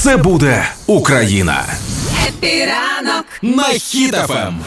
Все буде Україна. Happy ранок на Хіт FM.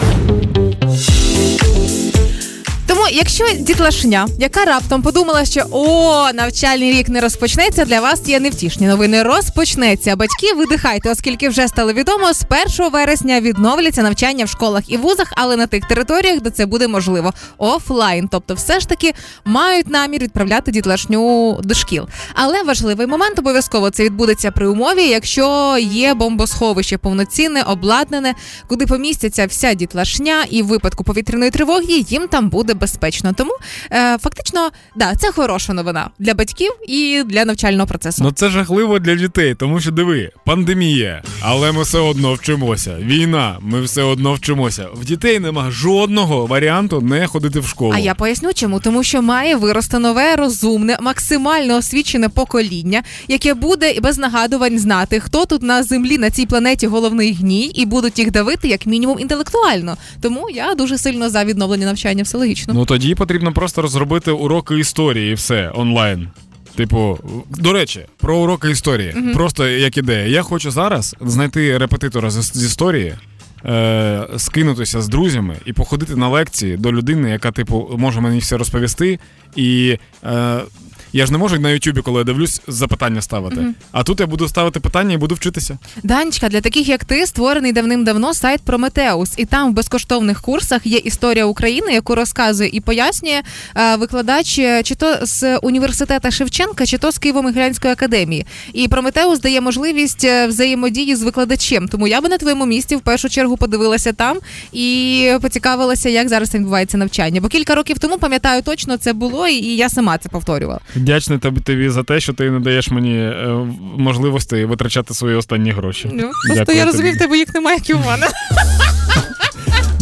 Тому, якщо дітлашня, яка раптом подумала, що о, навчальний рік не розпочнеться, для вас є невтішні новини. Розпочнеться. Батьки видихайте, оскільки вже стало відомо, з 1 вересня відновляться навчання в школах і вузах, але на тих територіях, де це буде можливо, офлайн. Тобто, все ж таки мають намір відправляти дітлашню до шкіл. Але важливий момент обов'язково це відбудеться при умові, якщо є бомбосховище повноцінне, обладнане, куди помістяться вся дітлашня, і в випадку повітряної тривоги їм там буде безпечно. Тому е, фактично, да, це хороша новина для батьків і для навчального процесу. Ну це жахливо для дітей, тому що диви, пандемія, але ми все одно вчимося. Війна, ми все одно вчимося. В дітей нема жодного варіанту не ходити в школу. А я поясню, чому тому, що має вирости нове, розумне, максимально освічене покоління, яке буде і без нагадувань знати, хто тут на землі на цій планеті головний гній, і будуть їх давити як мінімум інтелектуально. Тому я дуже сильно за відновлення навчання все логічно. Ну тоді потрібно просто розробити уроки історії і все онлайн. Типу, до речі, про уроки історії. Мгм. Просто як ідея. Я хочу зараз знайти репетитора з, з історії, е, скинутися з друзями і походити на лекції до людини, яка, типу, може мені все розповісти. І е, я ж не можу на Ютубі, коли я дивлюсь, запитання ставити. Мгм. А тут я буду ставити питання і буду вчитися. Данечка, для таких як ти створений давним-давно сайт Прометеус, і там в безкоштовних курсах є історія України, яку розказує і пояснює е, викладач е, чи то з університету Шевченка, чи то з Києво-Могилянської академії. І Прометеус дає можливість е, взаємодії з викладачем. Тому я би на твоєму місці в першу чергу подивилася там і поцікавилася, як зараз відбувається навчання. Бо кілька років тому пам'ятаю точно це було, і я сама це повторювала. Вдячний тобі, тобі за те, що ти не даєш мені е, можливості витрачати свої останні гроші. Ну, просто Дякую я розумію, тобі. тебе їх немає, як і у мене.